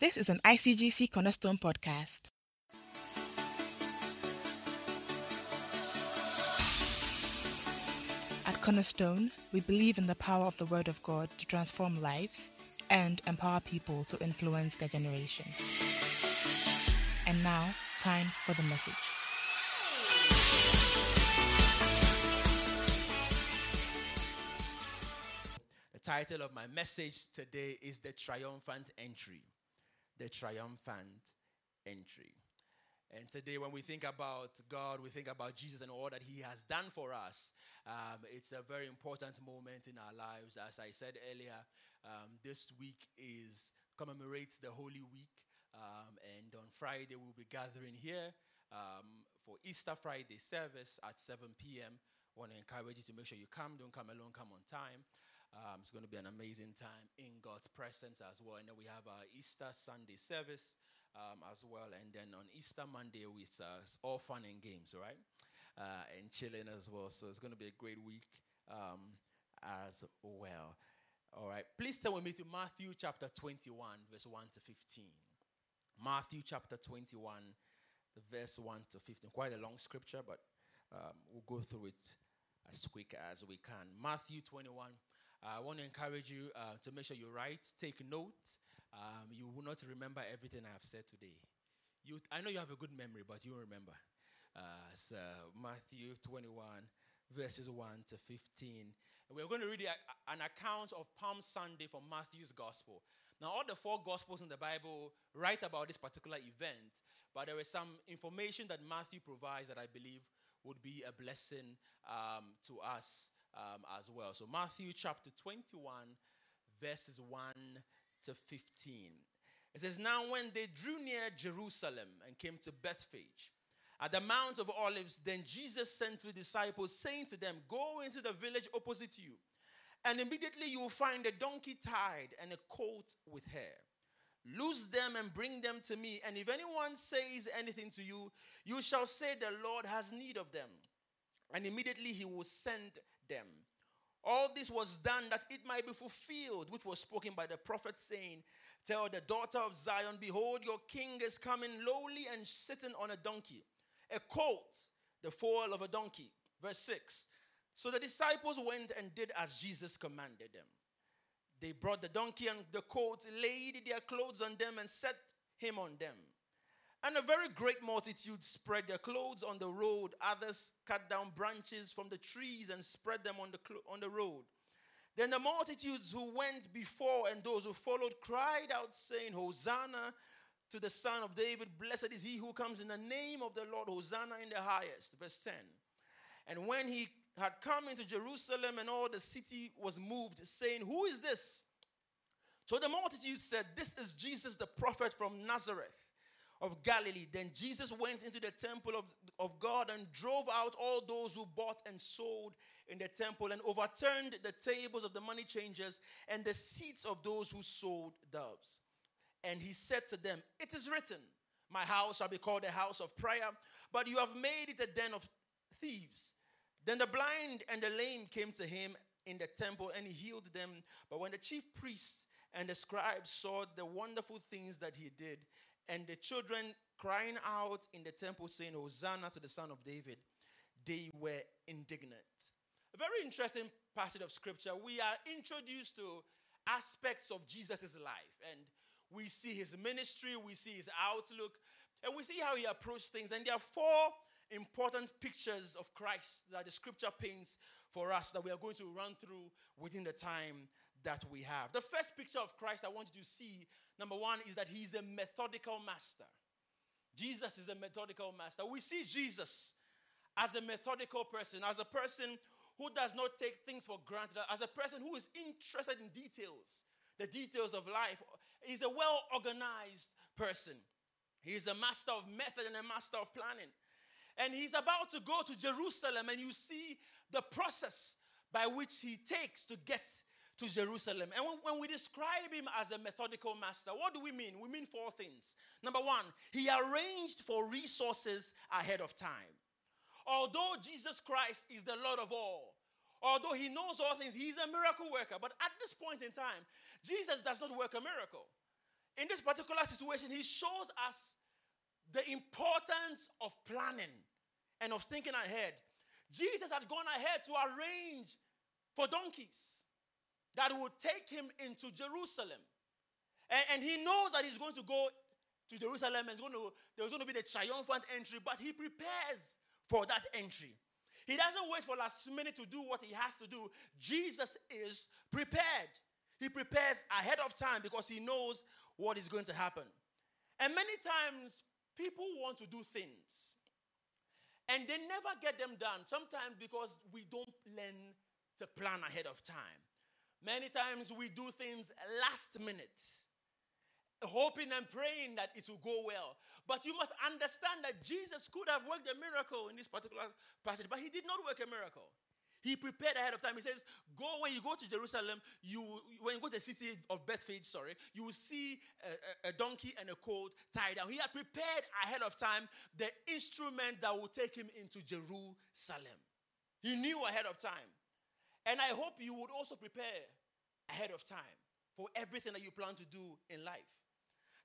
This is an ICGC Cornerstone podcast. At Cornerstone, we believe in the power of the Word of God to transform lives and empower people to influence their generation. And now, time for the message. The title of my message today is The Triumphant Entry. The Triumphant Entry. And today, when we think about God, we think about Jesus and all that He has done for us. Um, it's a very important moment in our lives. As I said earlier, um, this week is commemorates the Holy Week. Um, and on Friday, we'll be gathering here um, for Easter Friday service at 7 p.m. Want to encourage you to make sure you come. Don't come alone, come on time. Um, it's going to be an amazing time in God's presence as well. And then we have our Easter Sunday service um, as well. And then on Easter Monday, it's uh, all fun and games, right? Uh, and chilling as well. So it's going to be a great week um, as well. All right. Please turn with me to Matthew chapter 21, verse 1 to 15. Matthew chapter 21, verse 1 to 15. Quite a long scripture, but um, we'll go through it as quick as we can. Matthew 21. Uh, I want to encourage you uh, to make sure you write, take note. Um, you will not remember everything I have said today. You, I know you have a good memory, but you will remember. Uh, so Matthew 21, verses 1 to 15. And we're going to read an account of Palm Sunday from Matthew's Gospel. Now, all the four Gospels in the Bible write about this particular event, but there is some information that Matthew provides that I believe would be a blessing um, to us um, as well. So, Matthew chapter 21, verses 1 to 15. It says, Now when they drew near Jerusalem and came to Bethphage, at the Mount of Olives, then Jesus sent two disciples, saying to them, Go into the village opposite you, and immediately you will find a donkey tied and a colt with hair. Loose them and bring them to me. And if anyone says anything to you, you shall say, The Lord has need of them. And immediately he will send them. All this was done that it might be fulfilled, which was spoken by the prophet, saying, Tell the daughter of Zion, Behold, your king is coming lowly and sitting on a donkey, a colt, the foal of a donkey. Verse 6. So the disciples went and did as Jesus commanded them. They brought the donkey and the colt, laid their clothes on them, and set him on them. And a very great multitude spread their clothes on the road. Others cut down branches from the trees and spread them on the, cl- on the road. Then the multitudes who went before and those who followed cried out, saying, Hosanna to the Son of David. Blessed is he who comes in the name of the Lord. Hosanna in the highest. Verse 10. And when he had come into Jerusalem and all the city was moved, saying, Who is this? So the multitude said, This is Jesus the prophet from Nazareth of Galilee. Then Jesus went into the temple of, of God and drove out all those who bought and sold in the temple and overturned the tables of the money changers and the seats of those who sold doves. And he said to them, It is written, My house shall be called a house of prayer, but you have made it a den of thieves. Then the blind and the lame came to him in the temple and he healed them. But when the chief priests and the scribes saw the wonderful things that he did, and the children crying out in the temple saying, Hosanna to the Son of David, they were indignant. A very interesting passage of scripture. We are introduced to aspects of Jesus' life, and we see his ministry, we see his outlook, and we see how he approached things. And there are four important pictures of Christ that the scripture paints for us that we are going to run through within the time that we have. The first picture of Christ I want you to see, number one, is that he's a methodical master. Jesus is a methodical master. We see Jesus as a methodical person, as a person who does not take things for granted, as a person who is interested in details, the details of life. He's a well organized person. He's a master of method and a master of planning. And he's about to go to Jerusalem, and you see the process by which he takes to get to Jerusalem. And when, we describe him as a methodical master, what do we mean? We mean four things. Number one, he arranged for resources ahead of time. Although Jesus Christ is the Lord of all, although he knows all things, he's a miracle worker. But at this point in time, Jesus does not work a miracle. in this particular situation, he shows us the importance of planning and of thinking ahead. Jesus had gone ahead to arrange for donkeys that will take him into Jerusalem. And, and he knows that he's going to go to Jerusalem and to, there's going to be the triumphant entry, but he prepares for that entry. He doesn't wait for last minute to do what he has to do. Jesus is prepared. He prepares ahead of time because he knows what is going to happen. And many times, people want to do things and they never get them done. Sometimes because we don't learn to plan ahead of time. Many times we do things last minute hoping and praying that it will go well. But you must understand that Jesus could have worked a miracle in this particular passage, but he did not work a miracle. He prepared ahead of time. He says, Go when you go to Jerusalem, you when you go to the city of Bethphage, sorry, you will see a, a, donkey and a colt tied down. He had prepared ahead of time the instrument that will take him into Jerusalem. He knew ahead of time. And I hope you would also prepare ahead of time for everything that you plan to do in life.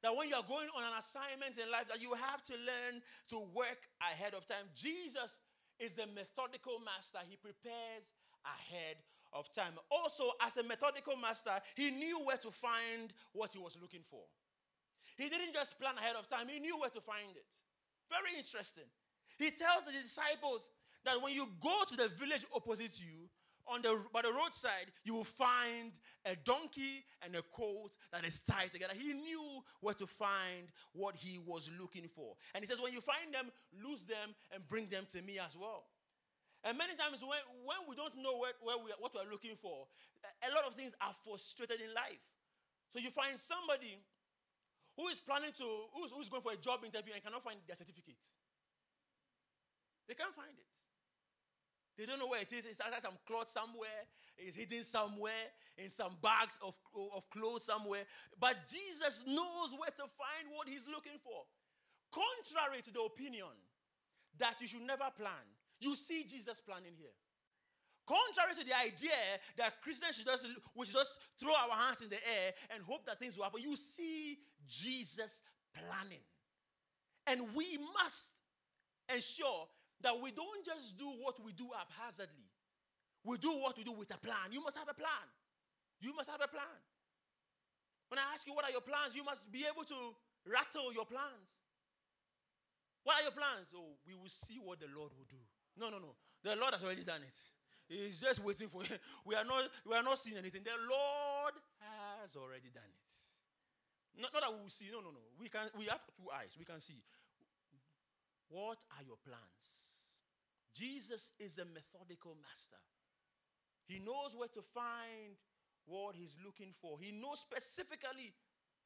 That when you are going on an assignment in life, that you have to learn to work ahead of time. Jesus is the methodical master. He prepares ahead of time. Also, as a methodical master, he knew where to find what he was looking for. He didn't just plan ahead of time, he knew where to find it. Very interesting. He tells the disciples that when you go to the village opposite you, on the by the roadside, you will find a donkey and a colt that is tied together. He knew where to find what he was looking for. And he says, When you find them, lose them and bring them to me as well. And many times when, when we don't know where, where we are, what we're looking for, a lot of things are frustrated in life. So you find somebody who is planning to, who's, who's going for a job interview and cannot find their certificate. They can't find it. They don't know where it is. It's under some cloth somewhere. It's hidden somewhere in some bags of, of clothes somewhere. But Jesus knows where to find what he's looking for. Contrary to the opinion that you should never plan, you see Jesus planning here. Contrary to the idea that Christians should just, we should just throw our hands in the air and hope that things will happen, you see Jesus planning. And we must ensure that we don't just do what we do haphazardly. We do what we do with a plan. You must have a plan. You must have a plan. When I ask you what are your plans, you must be able to rattle your plans. What are your plans? Oh, we will see what the Lord will do. No, no, no. The Lord has already done it. He's just waiting for you. We are not, we are not seeing anything. The Lord has already done it. Not, not that we will see. No, no, no. We can we have two eyes. We can see. What are your plans? Jesus is a methodical master. He knows where to find what he's looking for. He knows specifically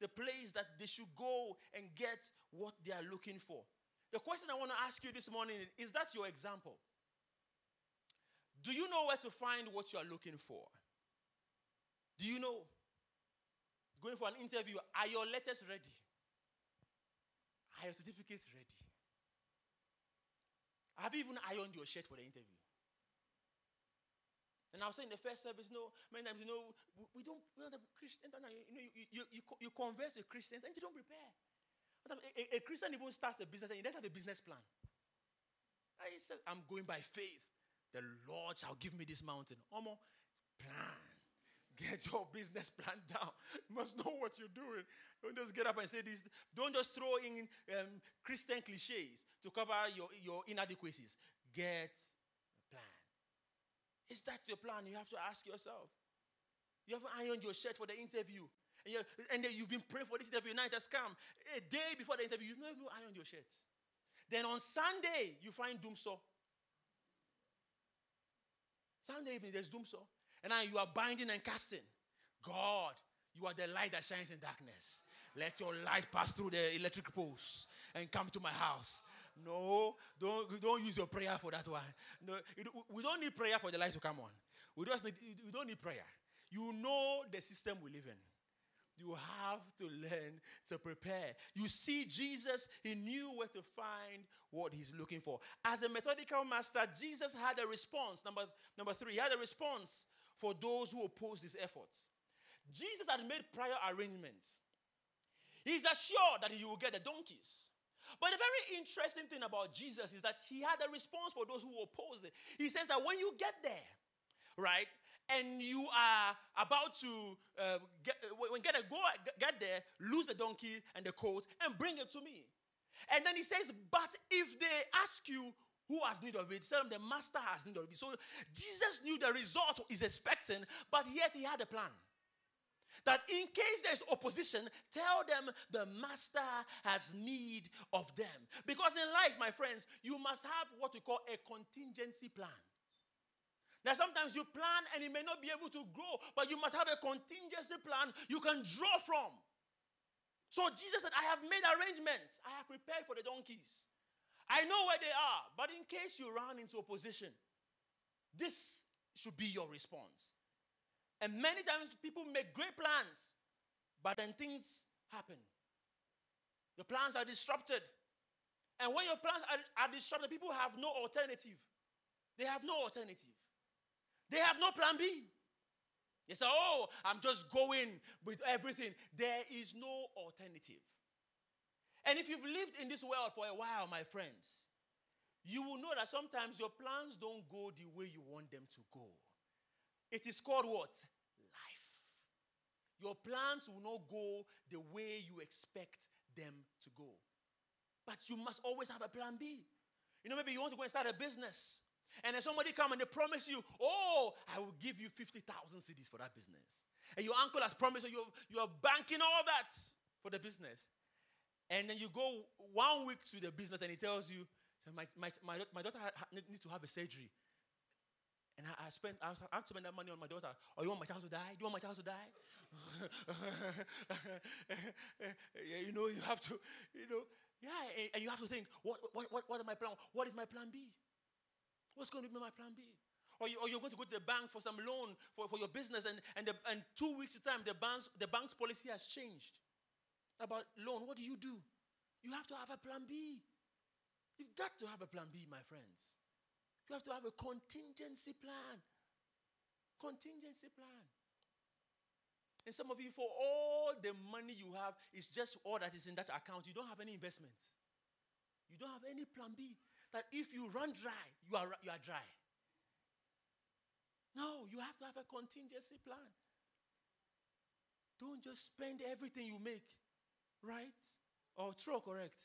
the place that they should go and get what they are looking for. The question I want to ask you this morning is that your example? Do you know where to find what you are looking for? Do you know? Going for an interview, are your letters ready? Are your certificates ready? Have you even ironed your shirt for the interview? And I was saying the first service, no, many times, you know, we don't, we don't Christians, you know, you, you, you, you converse with Christians and you don't prepare. Um, a, a, Christian even starts a business and he doesn't have a business plan. He says, I'm going by faith. The Lord shall give me this mountain. Omo, plan. Get your business plan down. You must know what you're doing. Don't just get up and say this. Don't just throw in um, Christian cliches to cover your, your inadequacies. Get a plan. Is that your plan? You have to ask yourself. You have ironed your shirt for the interview. And, you and you've been praying for this interview. Night has come. A day before the interview, you've not even ironed your shirt. Then on Sunday, you find doom. Sunday evening, there's doom. And now you are binding and casting. God, you are the light that shines in darkness. Let your light pass through the electric poles and come to my house. No, don't, don't use your prayer for that one. No, we don't need prayer for the light to come on. We, just need, we don't need prayer. You know the system we live in. You have to learn to prepare. You see, Jesus, he knew where to find what he's looking for. As a methodical master, Jesus had a response. Number, number three, he had a response for those who opposed his efforts. Jesus had made prior arrangements. He's assured that he will get the donkeys. But the very interesting thing about Jesus is that he had a response for those who opposed it. He says that when you get there, right, and you are about to uh, get, when get, a, go, get there, lose the donkey and the coat and bring it to me. And then he says, But if they ask you who has need of it, tell them the master has need of it. So Jesus knew the result he's expecting, but yet he had a plan. That in case there's opposition, tell them the master has need of them. Because in life, my friends, you must have what we call a contingency plan. Now, sometimes you plan and it may not be able to grow, but you must have a contingency plan you can draw from. So Jesus said, I have made arrangements. I have prepared for the donkeys. I know where they are, but in case you run into opposition, this should be your response. And many times people make great plans, but then things happen. Your plans are disrupted. And when your plans are, are disrupted, people have no alternative. They have no alternative. They have no plan B. They say, Oh, I'm just going with everything. There is no alternative. And if you've lived in this world for a while, my friends, you will know that sometimes your plans don't go the way you want them to go. It is called what? Life. Your plans will not go the way you expect them to go. But you must always have a plan B. You know, maybe you want to go and start a business. And then somebody come and they promise you, oh, I will give you 50,000 cedis for that business. And your uncle has promised you, you're, you're banking all that for the business. And then you go one week to the business and he tells you, my, my, my, my daughter needs to have a surgery. And I, I I, have to spend that money on my daughter. Or oh, you want my child to die? Do you want my child to die? you know, you have to, you know, yeah, and, and you have to think, what, what, what, what, my plan? What is my plan B? What's going to be my plan B? Or, you, you're going to go to the bank for some loan for, for your business, and, and, the, and two weeks' time, the bank's, the bank's policy has changed about loan. What do you do? You have to have a plan B. You've got to have a plan B, my friends. You have to have a contingency plan. Contingency plan. And some of you, for all the money you have, it's just all that is in that account. You don't have any investment. You don't have any plan B that if you run dry, you are, you are dry. No, you have to have a contingency plan. Don't just spend everything you make, right? Or true correct.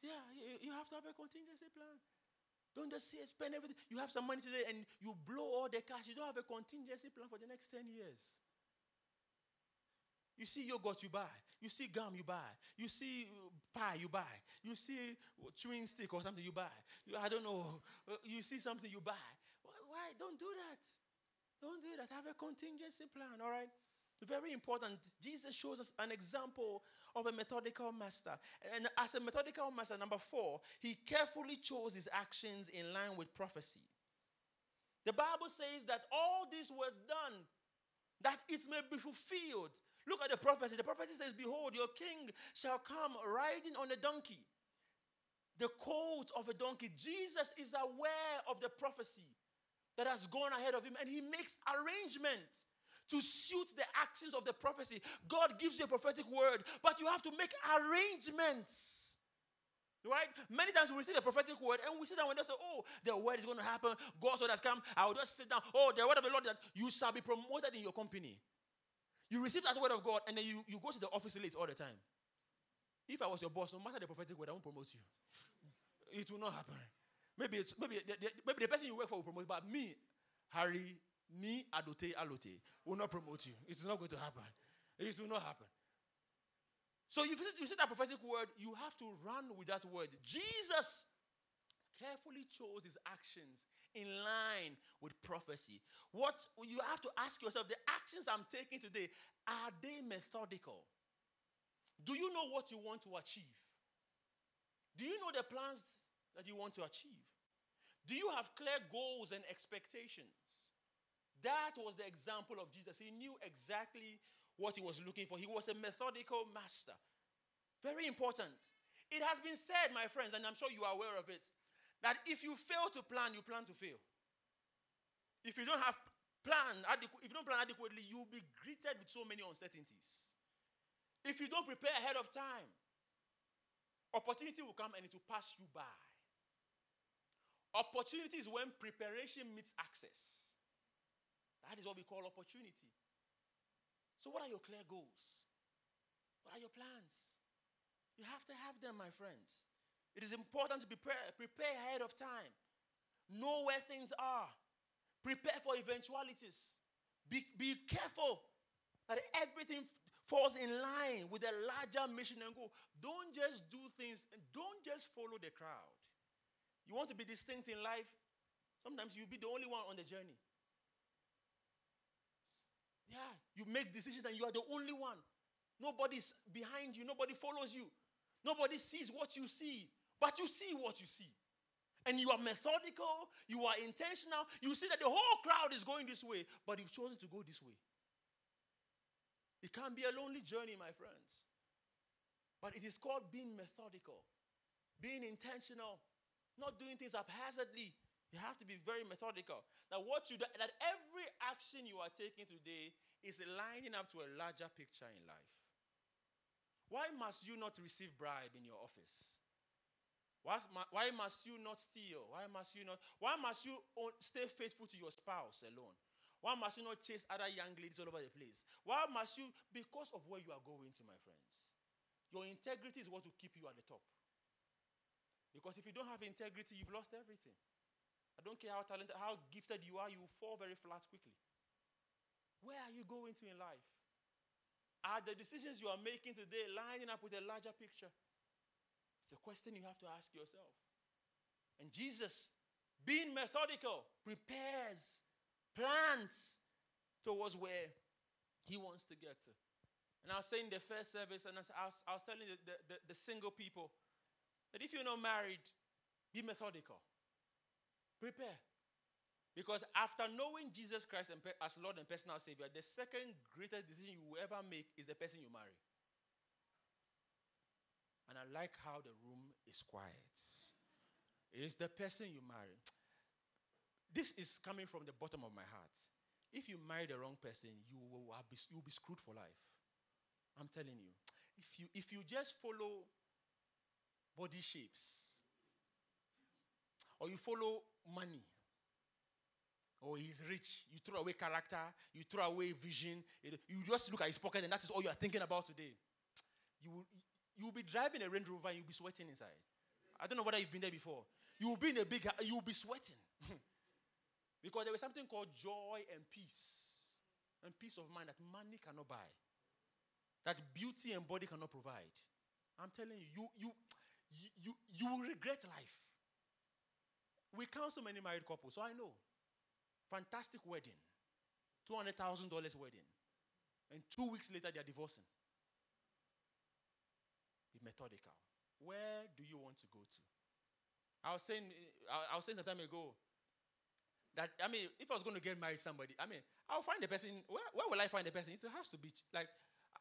Yeah, you have to have a contingency plan. Don't just say, spend everything. You have some money today and you blow all the cash. You don't have a contingency plan for the next 10 years. You see yogurt, you buy. You see gum, you buy. You see pie, you buy. You see chewing stick or something, you buy. You, I don't know. Uh, you see something, you buy. Why? Don't do that. Don't do that. Have a contingency plan, all right? Very important. Jesus shows us an example of a methodical master. And as a methodical master, number four, he carefully chose his actions in line with prophecy. The Bible says that all this was done that it may be fulfilled Look at the prophecy. The prophecy says, Behold, your king shall come riding on a donkey, the coat of a donkey. Jesus is aware of the prophecy that has gone ahead of him, and he makes arrangements to suit the actions of the prophecy. God gives you a prophetic word, but you have to make arrangements. Right? Many times we receive a prophetic word and we sit down and just say, Oh, the word is going to happen. God's word has come. I will just sit down. Oh, the word of the Lord that you shall be promoted in your company. You receive that word of God and then you, you go to the office late all the time. If I was your boss, no matter the prophetic word, I won't promote you. It will not happen. Maybe maybe the, the, maybe the person you work for will promote, but me, Harry, me, Adote, Allotey, will not promote you. It's not going to happen. It will not happen. So if you see that prophetic word, you have to run with that word. Jesus carefully chose his actions in line with prophecy. What you have to ask yourself the actions I'm taking today, are they methodical? Do you know what you want to achieve? Do you know the plans that you want to achieve? Do you have clear goals and expectations? That was the example of Jesus. He knew exactly what he was looking for. He was a methodical master. Very important. It has been said, my friends, and I'm sure you are aware of it, that if you fail to plan, you plan to fail. If you don't have plan, if you don't plan adequately, you'll be greeted with so many uncertainties. If you don't prepare ahead of time, opportunity will come and it will pass you by. Opportunity is when preparation meets access. That is what we call opportunity. So, what are your clear goals? What are your plans? You have to have them, my friends. It is important to prepare, prepare ahead of time. Know where things are. Prepare for eventualities. Be, be careful that everything falls in line with a larger mission and goal. Don't just do things, and don't just follow the crowd. You want to be distinct in life? Sometimes you'll be the only one on the journey. Yeah, you make decisions and you are the only one. Nobody's behind you, nobody follows you, nobody sees what you see, but you see what you see. And you are methodical, you are intentional, you see that the whole crowd is going this way, but you've chosen to go this way. It can be a lonely journey, my friends. But it is called being methodical, being intentional, not doing things haphazardly. You have to be very methodical. That what you do, that every action you are taking today is lining up to a larger picture in life. Why must you not receive bribe in your office? Why must you not steal? Why must you not? Why must you stay faithful to your spouse alone? Why must you not chase other young ladies all over the place? Why must you? Because of where you are going to, my friends. Your integrity is what will keep you at the top. Because if you don't have integrity, you've lost everything. I don't care how talented, how gifted you are, you will fall very flat quickly. Where are you going to in life? Are the decisions you are making today lining up with a larger picture? It's a question you have to ask yourself. And Jesus, being methodical, prepares, plans towards where he wants to get to. And I was saying the first service, and I was, I was telling the, the, the single people that if you're not married, be methodical. Prepare. Because after knowing Jesus Christ as Lord and personal Savior, the second greatest decision you will ever make is the person you marry. And I like how the room is quiet. It's the person you marry. This is coming from the bottom of my heart. If you marry the wrong person, you will be, you will be screwed for life. I'm telling you. If you, if you just follow body shapes, or you follow money, or he's rich, you throw away character, you throw away vision, you just look at his pocket, and that is all you are thinking about today. You will, you will be driving a Range Rover and you'll be sweating inside. I don't know whether you've been there before. You will be in a big, you will be sweating. because there was something called joy and peace. And peace of mind that money cannot buy. That beauty and body cannot provide. I'm telling you, you, you, you, you will regret life. We counsel many married couples, so I know. Fantastic wedding. $200,000 wedding. And two weeks later, they are divorcing. Be methodical. Where do you want to go to? I was saying, I was saying some time ago that I mean, if I was going to get married somebody, I mean, I'll find the person. Where, where will I find the person? It has to be like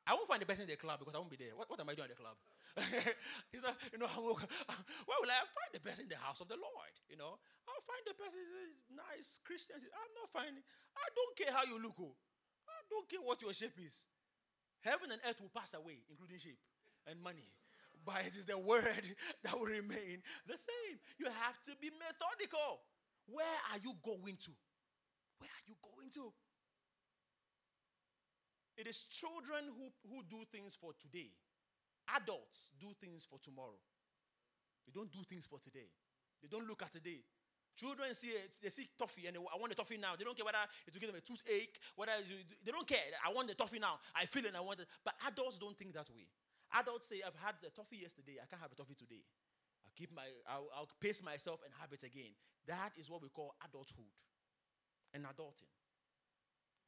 I won't find the person in the club because I won't be there. What, what am I doing in the club? He's not, you know, I'm, where will I find the person in the house of the Lord? You know, I'll find the person nice Christian. I'm not finding. I don't care how you look. Oh. I don't care what your shape is. Heaven and earth will pass away, including shape and money. But it is the word that will remain the same. You have to be methodical. Where are you going to? Where are you going to? It is children who, who do things for today. Adults do things for tomorrow. They don't do things for today. They don't look at today. Children see it, they see toffee and they, I want the toffee now. They don't care whether it will give them a toothache, whether they don't care. I want the toffee now. I feel it. And I want it. But adults don't think that way. Adults say, I've had the toffee yesterday. I can't have a toffee today. I'll keep my, I'll, I'll pace myself and have it again. That is what we call adulthood and adulting.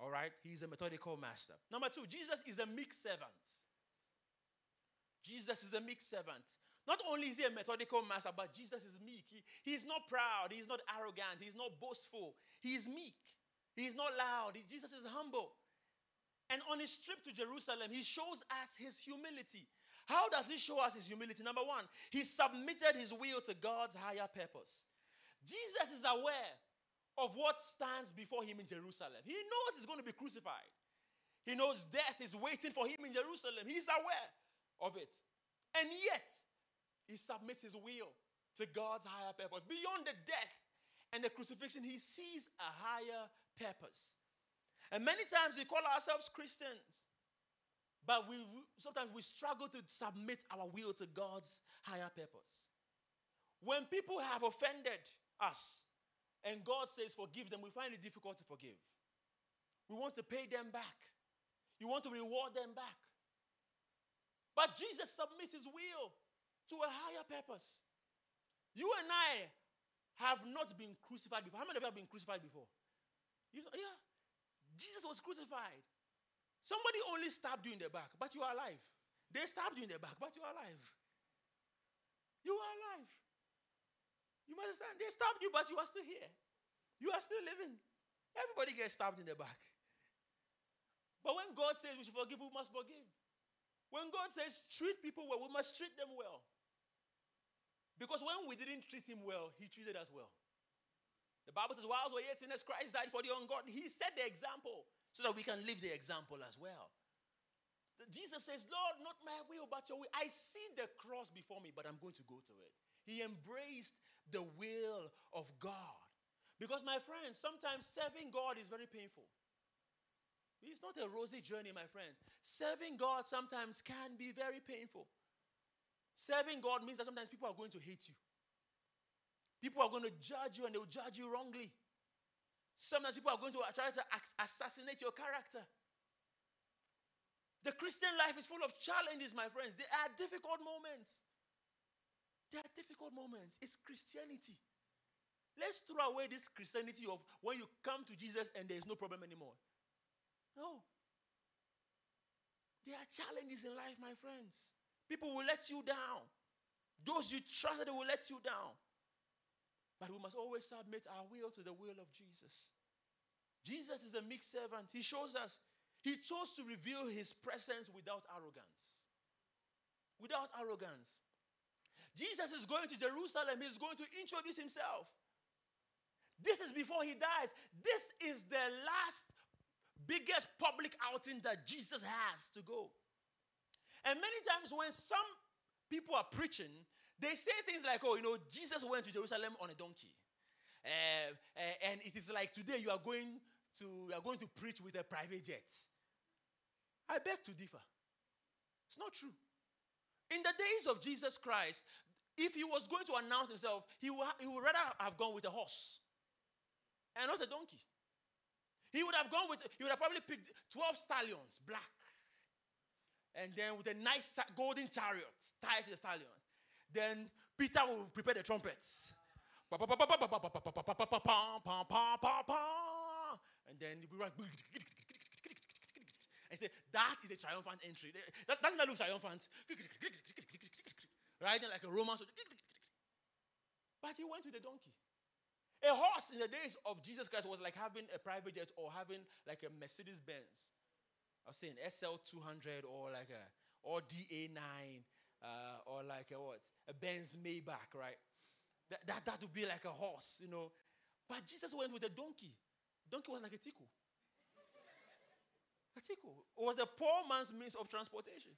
All right? He's a methodical master. Number two, Jesus is a meek servant. Jesus is a meek servant. Not only is he a methodical master, but Jesus is meek. He, he's not proud. He's not arrogant. He's not boastful. He is meek. He's not loud. He, Jesus is humble. And on his trip to Jerusalem, he shows us his humility. How does he show us his humility? Number one, he submitted his will to God's higher purpose. Jesus is aware of what stands before him in Jerusalem. He knows he's going to be crucified. He knows death is waiting for him in Jerusalem. He's aware of it. And yet, he submits his will to God's higher purpose. Beyond the death and the crucifixion, he sees a higher purpose. And many times we call ourselves Christians, but we sometimes we struggle to submit our will to God's higher purpose. When people have offended us and God says forgive them, we find it difficult to forgive. We want to pay them back. You want to reward them back. But Jesus submits his will to a higher purpose. You and I have not been crucified before. How many of you have been crucified before? You, yeah. Jesus was crucified. Somebody only stabbed you in the back, but you are alive. They stabbed you in the back, but you are alive. You are alive. You must understand. They stabbed you, but you are still here. You are still living. Everybody gets stabbed in the back. But when God says we should forgive, we must forgive. When God says treat people well, we must treat them well. Because when we didn't treat him well, he treated us well. The Bible says, whilst we're yet sinners, Christ died for the ungodly. He set the example so that we can live the example as well. Jesus says, Lord, not my will, but your will. I see the cross before me, but I'm going to go to it. He embraced the will of God. Because, my friends, sometimes serving God is very painful. It's not a rosy journey, my friends. Serving God sometimes can be very painful. Serving God means that sometimes people are going to hate you. People are going to judge you and they will judge you wrongly. Sometimes people are going to try to assassinate your character. The Christian life is full of challenges, my friends. There are difficult moments. There are difficult moments. It's Christianity. Let's throw away this Christianity of when you come to Jesus and there is no problem anymore. No. There are challenges in life, my friends. People will let you down. Those you trust, they will let you down. But we must always submit our will to the will of Jesus. Jesus is a meek servant. He shows us. He chose to reveal his presence without arrogance. Without arrogance. Jesus is going to Jerusalem. He's going to introduce himself. This is before he dies. This is the last, biggest public outing that Jesus has to go. And many times when some people are preaching, they say things like, oh, you know, Jesus went to Jerusalem on a donkey. Uh, uh, and it is like today you are going to you are going to preach with a private jet. I beg to differ. It's not true. In the days of Jesus Christ, if he was going to announce himself, he would, he would rather have gone with a horse and not a donkey. He would have gone with, he would have probably picked 12 stallions, black. And then with a nice golden chariot tied to the stallion. Then Peter will prepare the trumpets. And then we run and say, that is a triumphant entry. That, doesn't that look triumphant? Riding like a Roman soldier. But he went with a donkey. A horse in the days of Jesus Christ was like having a private jet or having like a Mercedes Benz. I was saying SL 200 or like a or DA9 uh, or like a what? A Benz Maybach, right? That, that, that would be like a horse, you know. But Jesus went with a donkey. Donkey was like a Tico. A Tico. It was the poor man's means of transportation.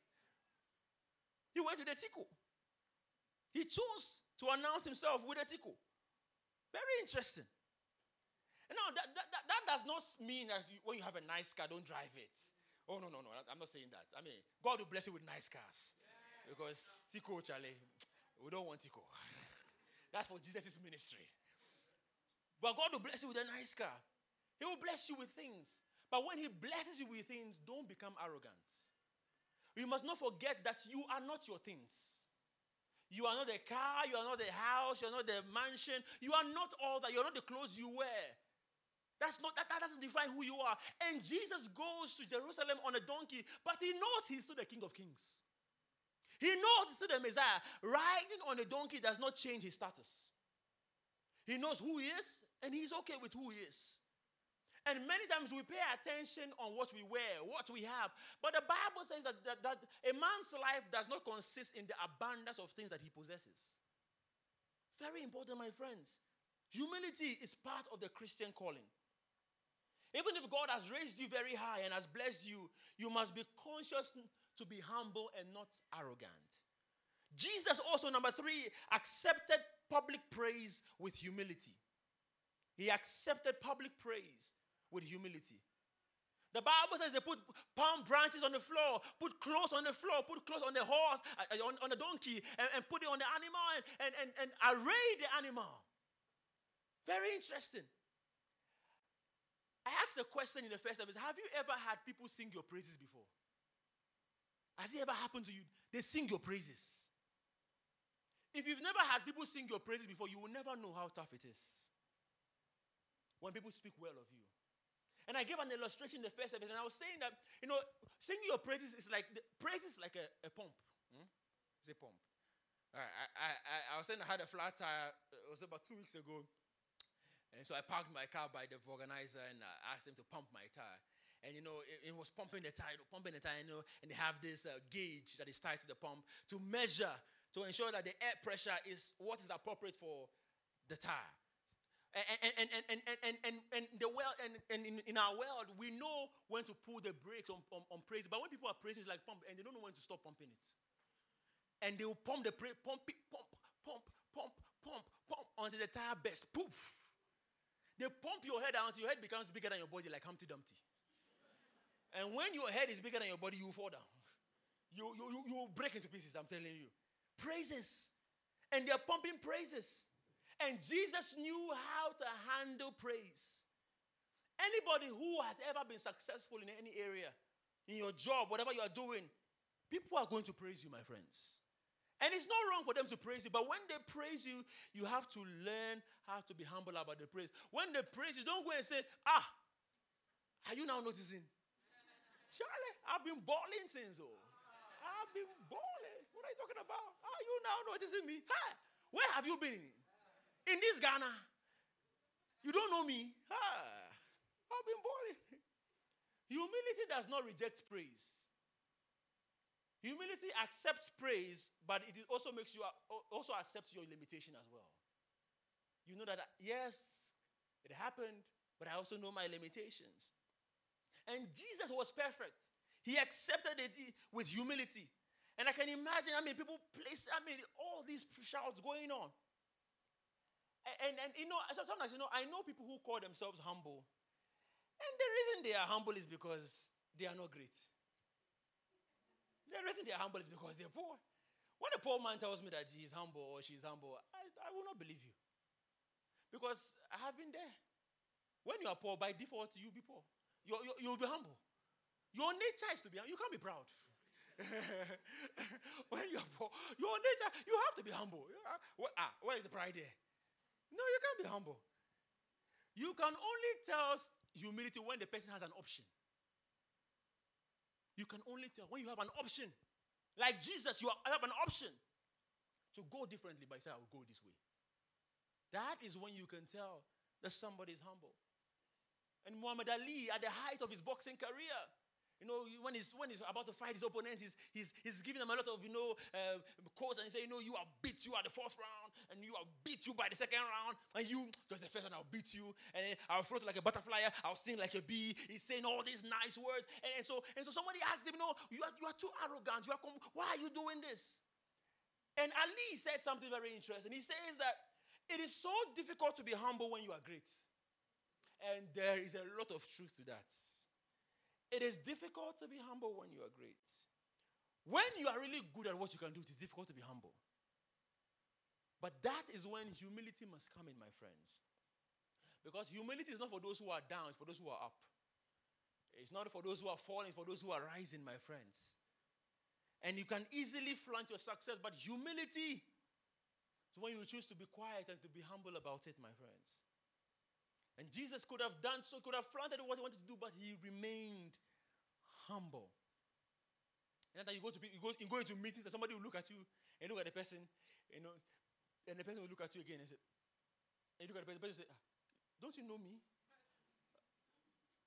He went with a Tico. He chose to announce himself with a Tico. Very interesting. Now, that, that, that, that does not mean that you, when you have a nice car, don't drive it. Oh, no, no, no. I'm not saying that. I mean, God will bless you with nice cars. Because Tico, Charlie, we don't want Tico. That's for Jesus' ministry. But God will bless you with a nice car. He will bless you with things. But when He blesses you with things, don't become arrogant. You must not forget that you are not your things. You are not the car, you are not the house, you are not the mansion, you are not all that, you are not the clothes you wear. That's not that, that doesn't define who you are. And Jesus goes to Jerusalem on a donkey, but he knows he's still the King of Kings. He knows he's still the Messiah. Riding on a donkey does not change his status. He knows who he is, and he's okay with who he is. And many times we pay attention on what we wear, what we have. But the Bible says that, that, that a man's life does not consist in the abundance of things that he possesses. Very important, my friends. Humility is part of the Christian calling. Even if God has raised you very high and has blessed you, you must be conscious to be humble and not arrogant. Jesus also, number three, accepted public praise with humility. He accepted public praise with humility. The Bible says they put palm branches on the floor, put clothes on the floor, put clothes on the horse, uh, on, on the donkey, and, and, put it on the animal and, and, and, and array the animal. Very interesting. I asked a question in the first service Have you ever had people sing your praises before? Has it ever happened to you? They sing your praises. If you've never had people sing your praises before, you will never know how tough it is when people speak well of you. And I gave an illustration in the first episode, and I was saying that, you know, singing your praises is like, the, praise is like a, a pump. Hmm? It's a pump. I, I, I, I was saying I had a flat tire, it was about two weeks ago. And so I parked my car by the vulcanizer and I asked him to pump my tire. And you know, it, it was pumping the tire, pumping the tire, you know, and they have this uh, gauge that is tied to the pump to measure, to ensure that the air pressure is what is appropriate for the tire. And, and, and, and, and, and, and, the world, and, and in, in our world, we know when to pull the brakes on, on, on praise. But when people are praising, it's like pump, and they don't know when to stop pumping it. And they will pump the praise, pump pump, pump, pump, pump, pump until the tire bursts. Poof. They pump your head until your head becomes bigger than your body, like Humpty Dumpty. And when your head is bigger than your body, you fall down. You, you, you, you break into pieces, I'm telling you. Praises. And they're pumping praises. And Jesus knew how to handle praise. Anybody who has ever been successful in any area, in your job, whatever you are doing, people are going to praise you, my friends. And it's not wrong for them to praise you, but when they praise you, you have to learn how to be humble about the praise. When they praise you, don't go and say, Ah, are you now noticing? Charlie, I've been balling since. Oh. I've been balling. What are you talking about? Are you now noticing me? Hi, where have you been? In this Ghana, you don't know me. Ah, I've been balling. Humility does not reject praise. Humility accepts praise, but it also makes you also accepts your limitation as well. You know that yes, it happened, but I also know my limitations. And Jesus was perfect. He accepted it with humility. And I can imagine, I mean, people place, I mean, all these shouts going on. And, and, you know, sometimes, you know, I know people who call themselves humble. And the reason they are humble is because they are not great. The reason they are humble is because they're poor. When a poor man tells me that he is humble or she is humble, I, I will not believe you. Because I have been there. When you are poor, by default, you'll be poor. you you'll be humble. Your nature is to be humble. You can't be proud. when you're poor, your nature, you have to be humble. What, ah, where is the pride there? No, you can't be humble. You can only tell humility when the person has an option. You can only tell when you have an option. Like Jesus, you have an option to go differently, but say, I will go this way. That is when you can tell that somebody is humble. And Muhammad Ali, at the height of his boxing career, you know, when he's, when he's about to fight his opponent, he's, he's, he's giving them a lot of, you know, uh, quotes and say, you know, you are beat you at the first round, and you are beat you by the second round, and you, just the first one, I'll beat you, and I'll float like a butterfly, I'll sing like a bee. He's saying all these nice words. And, and so, and so somebody asked him, you know, you are, you are too arrogant. You are why are you doing this? And Ali said something very interesting. He says that it is so difficult to be humble when you are great. And there is a lot of truth to that. It is difficult to be humble when you are great. When you are really good at what you can do, it is difficult to be humble. But that is when humility must come in, my friends. Because humility is not for those who are down, it's for those who are up. It's not for those who are falling, it's for those who are rising, my friends. And you can easily flaunt your success, but humility is when you choose to be quiet and to be humble about it, my friends. And Jesus could have done so, could have flaunted what he wanted to do, but he remained humble. And then you go to you go, you go into meetings and somebody will look at you and look at the person, you know, and the person will look at you again and say, and look at the person, the person say, ah, don't you know me?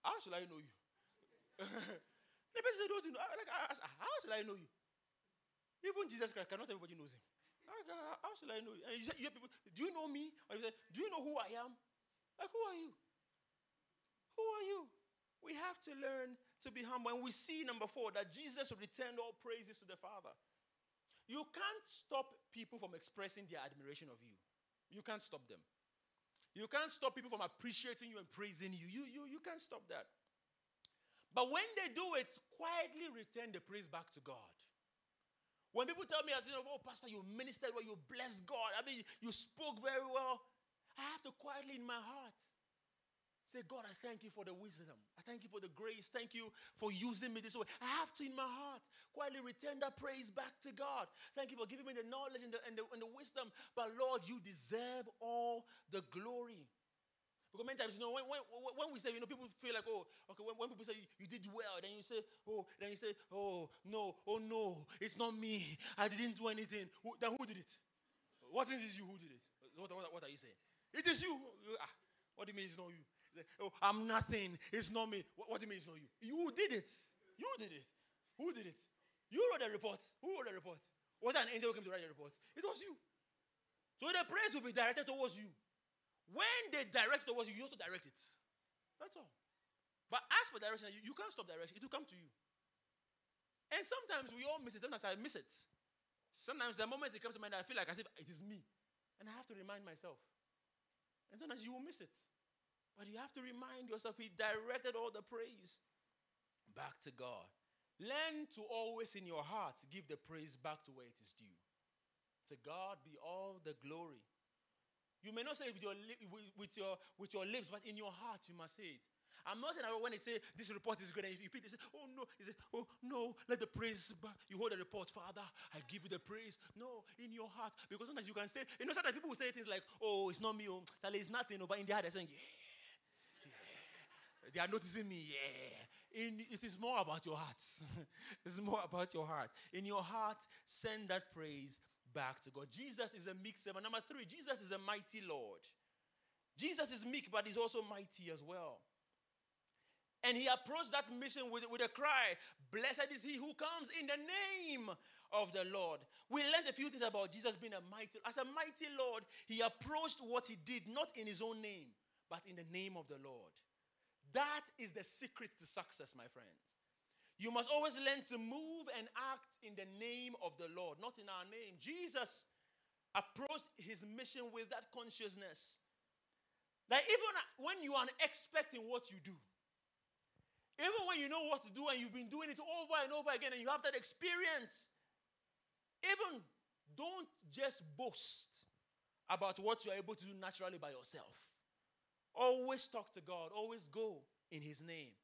How should I know you? the person say, don't you know? Like, how should I know you? Even Jesus Christ, cannot everybody knows him. How should I know you? And you, say, do you know me? Or you say, do you know who I am? Like, who are you? Who are you? We have to learn to be humble. And we see, number four, that Jesus returned all praises to the Father. You can't stop people from expressing their admiration of you. You can't stop them. You can't stop people from appreciating you and praising you. You, you, you can't stop that. But when they do it, quietly return the praise back to God. When people tell me, as you know, oh, Pastor, you ministered well, you blessed God. I mean, you spoke very well. I have to quietly in my heart say, God, I thank you for the wisdom. I thank you for the grace. Thank you for using me this way. I have to, in my heart, quietly return that praise back to God. Thank you for giving me the knowledge and the, and the, and the wisdom. But Lord, you deserve all the glory. Because many times, you know, when, when, when we say, you know, people feel like, oh, okay, when, when people say you did well, then you say, oh, then you say, oh, no, oh, no, it's not me. I didn't do anything. Who, then who did it? Wasn't it you who did it? What, what, what are you saying? It is you. you ah, what do you mean it's not you? Oh, I'm nothing. It's not me. What, what do you mean it's not you? You did it. You did it. Who did it? You wrote the report. Who wrote the report? Was that an angel who came to write the report? It was you. So the praise will be directed towards you. When they direct towards you, you also direct it. That's all. But as for direction, you, you can't stop direction. It will come to you. And sometimes we all miss it. Sometimes I miss it. Sometimes the moment it comes to mind, I feel like as if it is me. And I have to remind myself. And sometimes you will miss it. But you have to remind yourself, He directed all the praise back to God. Learn to always in your heart give the praise back to where it is due. To God be all the glory. You may not say it with your, with, your, with your lips, but in your heart you must say it. I'm not saying when they say this report is good, and you they say, oh no, you say, oh no, let the praise, you hold the report, Father, I give you the praise. No, in your heart, because sometimes you can say, you know, sometimes people will say things like, oh, it's not me, oh, it's nothing, oh, but in their heart they're saying, yeah, yeah. They are noticing me, yeah. In, it is more about your heart. it's more about your heart. In your heart, send that praise back to God. Jesus is a meek servant. Number three, Jesus is a mighty Lord. Jesus is meek, but he's also mighty as well. And he approached that mission with, with a cry Blessed is he who comes in the name of the Lord. We learned a few things about Jesus being a mighty. As a mighty Lord, he approached what he did not in his own name, but in the name of the Lord. That is the secret to success, my friends. You must always learn to move and act in the name of the Lord, not in our name. Jesus approached his mission with that consciousness. That even when you are expecting what you do, even when you know what to do and you've been doing it over and over again and you have that experience, even don't just boast about what you're able to do naturally by yourself. Always talk to God, always go in His name.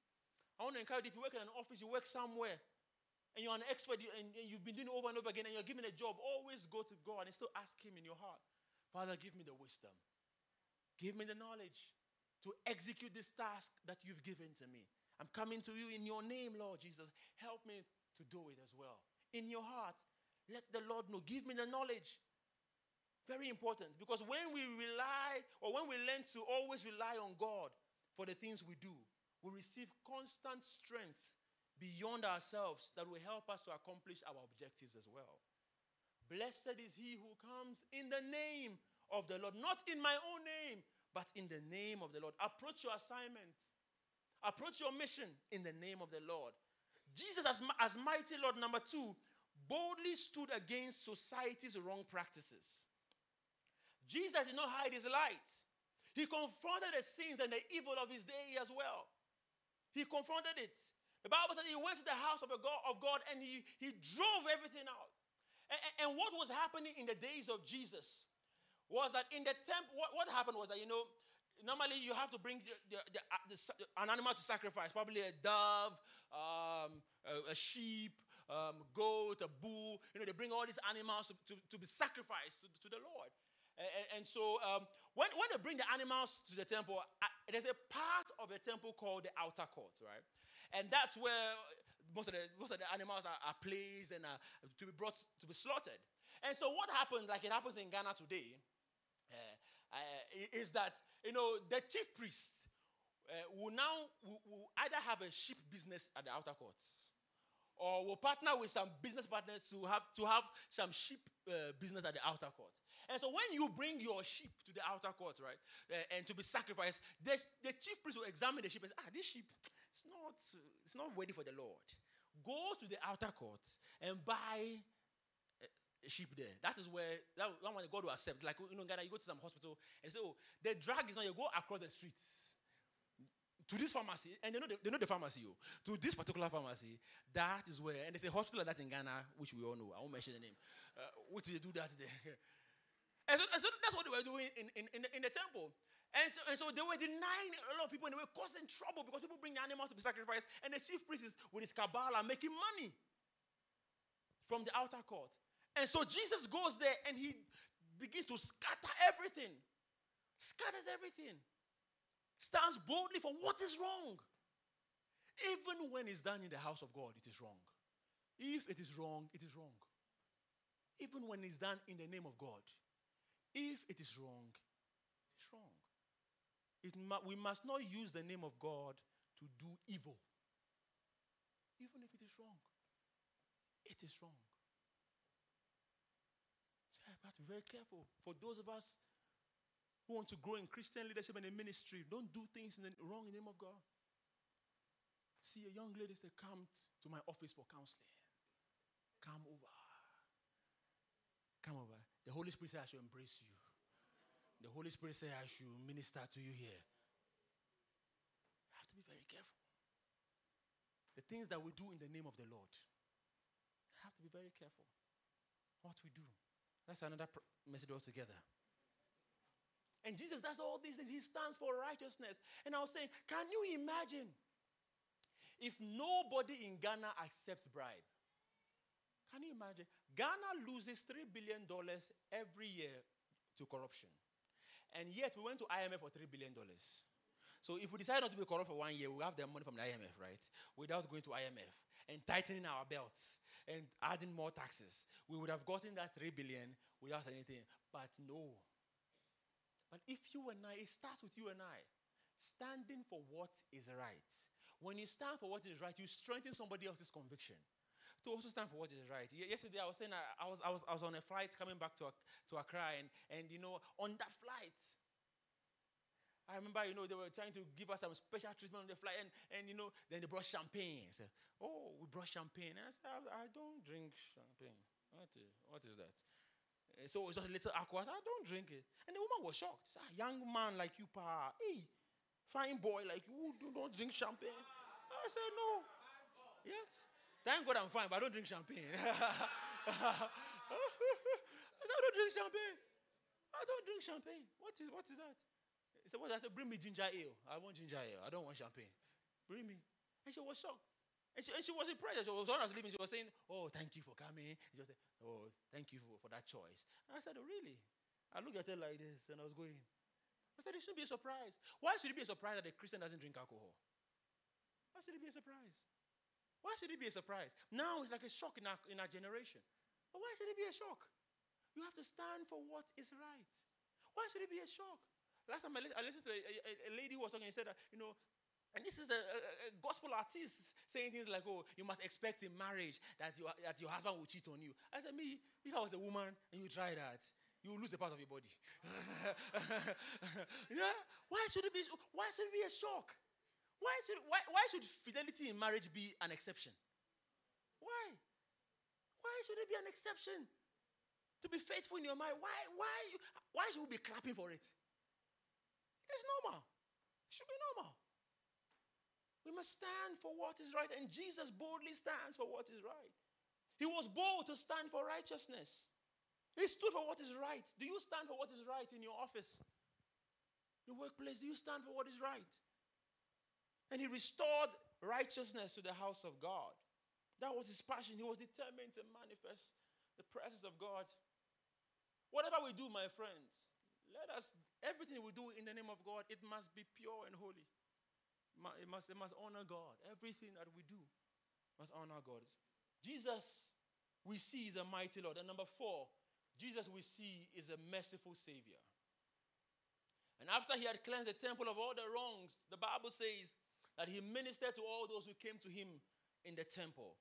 I want to encourage you if you work in an office, you work somewhere, and you're an expert and you've been doing it over and over again and you're given a job, always go to God and still ask Him in your heart, Father, give me the wisdom, give me the knowledge to execute this task that you've given to me. I'm coming to you in your name, Lord Jesus. Help me to do it as well. In your heart, let the Lord know. Give me the knowledge. Very important because when we rely or when we learn to always rely on God for the things we do, we receive constant strength beyond ourselves that will help us to accomplish our objectives as well. Blessed is he who comes in the name of the Lord, not in my own name, but in the name of the Lord. Approach your assignments, approach your mission in the name of the Lord. Jesus, as, as mighty Lord, number two, boldly stood against society's wrong practices. Jesus did not hide his light. He confronted the sins and the evil of his day as well. He confronted it. The Bible said he went to the house of, God, of God and he, he drove everything out. And, and, what was happening in the days of Jesus was that in the temple, what, what happened was that, you know, normally you have to bring the, the, the, an animal to sacrifice, probably a dove, um, a, a, sheep, um, goat, a bull. You know, they bring all these animals to, to, to be sacrificed to, to the Lord. And, and so um, when, when they bring the animals to the temple, uh, there's a part of the temple called the outer court, right? And that's where most of the, most of the animals are, are placed and are to be brought to be slaughtered. And so what happened, like it happens in Ghana today, uh, is that, you know, the chief priest uh, will now will, will either have a sheep business at the outer courts or will partner with some business partners to have to have some sheep uh, business at the outer court. And so when you bring your sheep to the outer court, right, uh, and to be sacrificed, the, the chief priest will examine the sheep and say, ah, this sheep, it's not, it's not ready for the Lord. Go to the outer court and buy a sheep there. That is where that, that one God will accept. Like you know, Ghana, you go to some hospital and say, "Oh, the drug is not." You go across the streets to this pharmacy, and they know the, they know the pharmacy. Oh, to this particular pharmacy, that is where. And there's a hospital like that in Ghana, which we all know. I won't mention the name. Uh, which they do that there. and, so, and so that's what they were doing in, in, in, the, in the temple. And so, and so, they were denying a lot of people and they were causing trouble because people bring the animals to be sacrificed. And the chief priest is with his cabal making money from the outer court. And so Jesus goes there and he begins to scatter everything. Scatters everything. Stands boldly for what is wrong. Even when it's done in the house of God, it is wrong. If it is wrong, it is wrong. Even when it's done in the name of God, if it is wrong, it is wrong. It we must not use the name of God to do evil. Even if it is wrong, it is wrong. I have to be very careful. For those of us who want to grow in Christian leadership and in ministry, don't do things in the wrong name of God. See a young lady say, Come to my office for counseling. Come over. Come over. The Holy Spirit said, I should embrace you. The Holy Spirit said, I should minister to you here. You have to be very careful. The things that we do in the name of the Lord, you have to be very careful what we do. That's another message altogether. And Jesus does all these things. He stands for righteousness. And I was saying, can you imagine if nobody in Ghana accepts bribe? Can you imagine? Ghana loses $3 billion every year to corruption. And yet we went to IMF for $3 billion. So if we decide not to be corrupt for one year, we have the money from the IMF, right? Without going to IMF and tightening our belts and adding more taxes. We would have gotten that 3 billion without anything. But no. But if you and I, it starts with you and I, standing for what is right. When you stand for what is right, you strengthen somebody else's conviction. To also stand for what is right. Yesterday, I was saying I, I was, I, was, I was on a flight coming back to, to Accra, and, and you know, on that flight, I remember, you know, they were trying to give us some special treatment on the flight, and, and you know, then they brought champagne. Said, oh, we brought champagne. And I said, I, I don't drink champagne. What is, what is that? Eh, so it's just a little aqua. I, I don't drink it. And the woman was shocked. She said, a young man like you, pa, hey, fine boy like you, you don't drink champagne. I said, no. Yes. Thank God I'm fine, but I don't drink champagne. I said, I don't drink champagne. I don't drink champagne. What is, what is that? Said, What? I said, Bring me ginger ale. I want ginger ale. I don't want champagne. Bring me. And she was shocked. And she, and she was. She was, was leaving, she was saying, Oh, thank you for coming. She just said, Oh, thank you for, for that choice. And I said, oh, Really? I looked at her like this and I was going, I said, It shouldn't be a surprise. Why should it be a surprise that a Christian doesn't drink alcohol? Why should it be a surprise? Why should it be a surprise? Now it's like a shock in our, in our generation. But why should it be a shock? You have to stand for what is right. Why should it be a shock? Last time I, li- I listened to a, a, a, lady who was talking and said you know, and this is a, a, gospel artist saying things like, oh, you must expect in marriage that, you, that your husband will cheat on you. I said, me, if I was a woman and you try that, you will lose a part of your body. yeah? Why should it be, why should it be a shock? Why should, why, why should fidelity in marriage be an exception? Why? Why should it be an exception? To be faithful in your mind, why, why, why should we be clapping for it? It's normal. It should be normal. We must stand for what is right, and Jesus boldly stands for what is right. He was bold to stand for righteousness. He stood for what is right. Do you stand for what is right in your office? Your workplace, do you stand for what is right? And he restored righteousness to the house of God. That was his passion. He was determined to manifest the presence of God. Whatever we do, my friends, let us, everything we do in the name of God, it must be pure and holy. It must, it must honor God. Everything that we do must honor God. Jesus, we see, is a mighty Lord. And number four, Jesus, we see, is a merciful Savior. And after he had cleansed the temple of all the wrongs, the Bible says that he ministered to all those who came to him in the temple.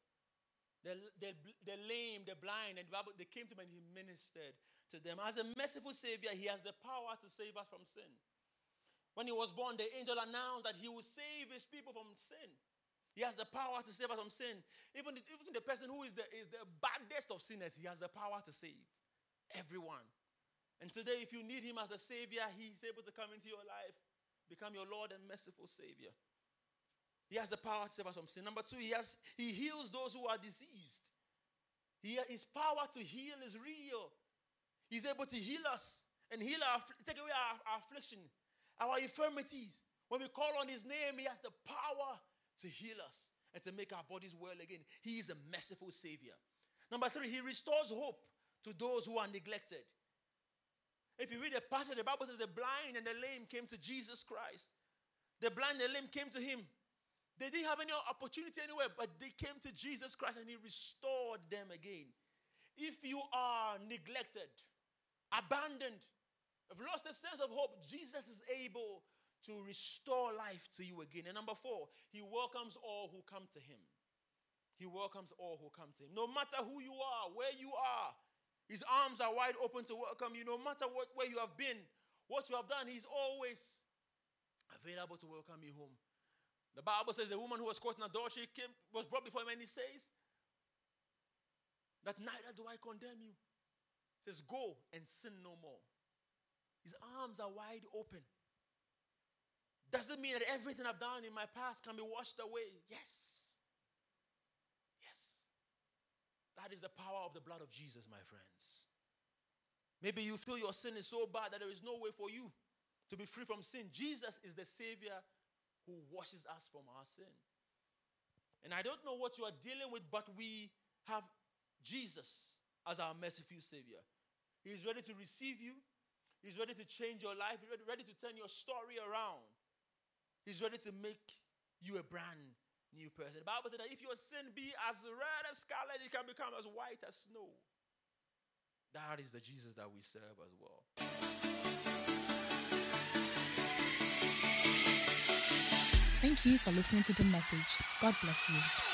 The, the, the lame, the blind, and the Bible, they came to him and he ministered to them. As a merciful Savior, he has the power to save us from sin. When he was born, the angel announced that he would save his people from sin. He has the power to save us from sin. Even the, even the person who is the, is the baddest of sinners, he has the power to save everyone. And today, if you need him as the Savior, he's able to come into your life, become your Lord and merciful Savior. He has the power to save us from sin. Number two, he, has, he heals those who are diseased. He, his power to heal is real. He's able to heal us and heal our, take away our, our affliction, our infirmities. When we call on his name, he has the power to heal us and to make our bodies well again. He is a merciful Savior. Number three, he restores hope to those who are neglected. If you read the passage, the Bible says the blind and the lame came to Jesus Christ. The blind and the lame came to him. They didn't have any opportunity anywhere, but they came to Jesus Christ and he restored them again. If you are neglected, abandoned, have lost a sense of hope, Jesus is able to restore life to you again. And number four, he welcomes all who come to him. He welcomes all who come to him. No matter who you are, where you are, his arms are wide open to welcome you. No matter what, where you have been, what you have done, he's always available to welcome you home. The Bible says the woman who was caught in adultery came, was brought before him and he says that neither do I condemn you He says, Go and sin no more. His arms are wide open. Doesn't mean that everything I've done in my past can be washed away. Yes. Yes. That is the power of the blood of Jesus, my friends. Maybe you feel your sin is so bad that there is no way for you to be free from sin. Jesus is the Savior who washes us from our sin. And I don't know what you are dealing with, but we have Jesus as our merciful Savior. He's ready to receive you. He's ready to change your life. He's ready, to turn your story around. He's ready to make you a brand new person. The Bible says that if your sin be as red as scarlet, it can become as white as snow. That is the Jesus that we serve as well. Thank you for listening to the message. God bless you.